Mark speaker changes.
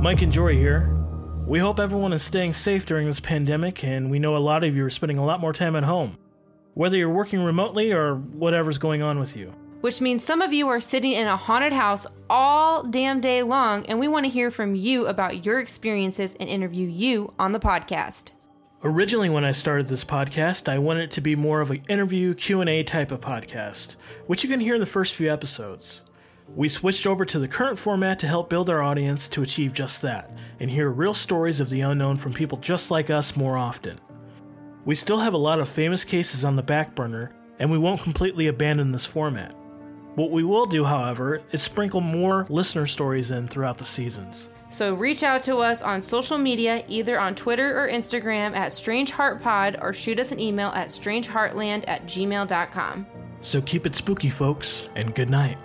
Speaker 1: Mike and Jory here. We hope everyone is staying safe during this pandemic, and we know a lot of you are spending a lot more time at home, whether you're working remotely or whatever's going on with you.
Speaker 2: Which means some of you are sitting in a haunted house all damn day long, and we want to hear from you about your experiences and interview you on the podcast.
Speaker 1: Originally, when I started this podcast, I wanted it to be more of an interview Q&A type of podcast, which you can hear in the first few episodes. We switched over to the current format to help build our audience to achieve just that, and hear real stories of the unknown from people just like us more often. We still have a lot of famous cases on the back burner, and we won't completely abandon this format. What we will do, however, is sprinkle more listener stories in throughout the seasons.
Speaker 2: So reach out to us on social media, either on Twitter or Instagram at Strange Heart Pod, or shoot us an email at strangeheartland at gmail.com.
Speaker 1: So keep it spooky, folks, and good night.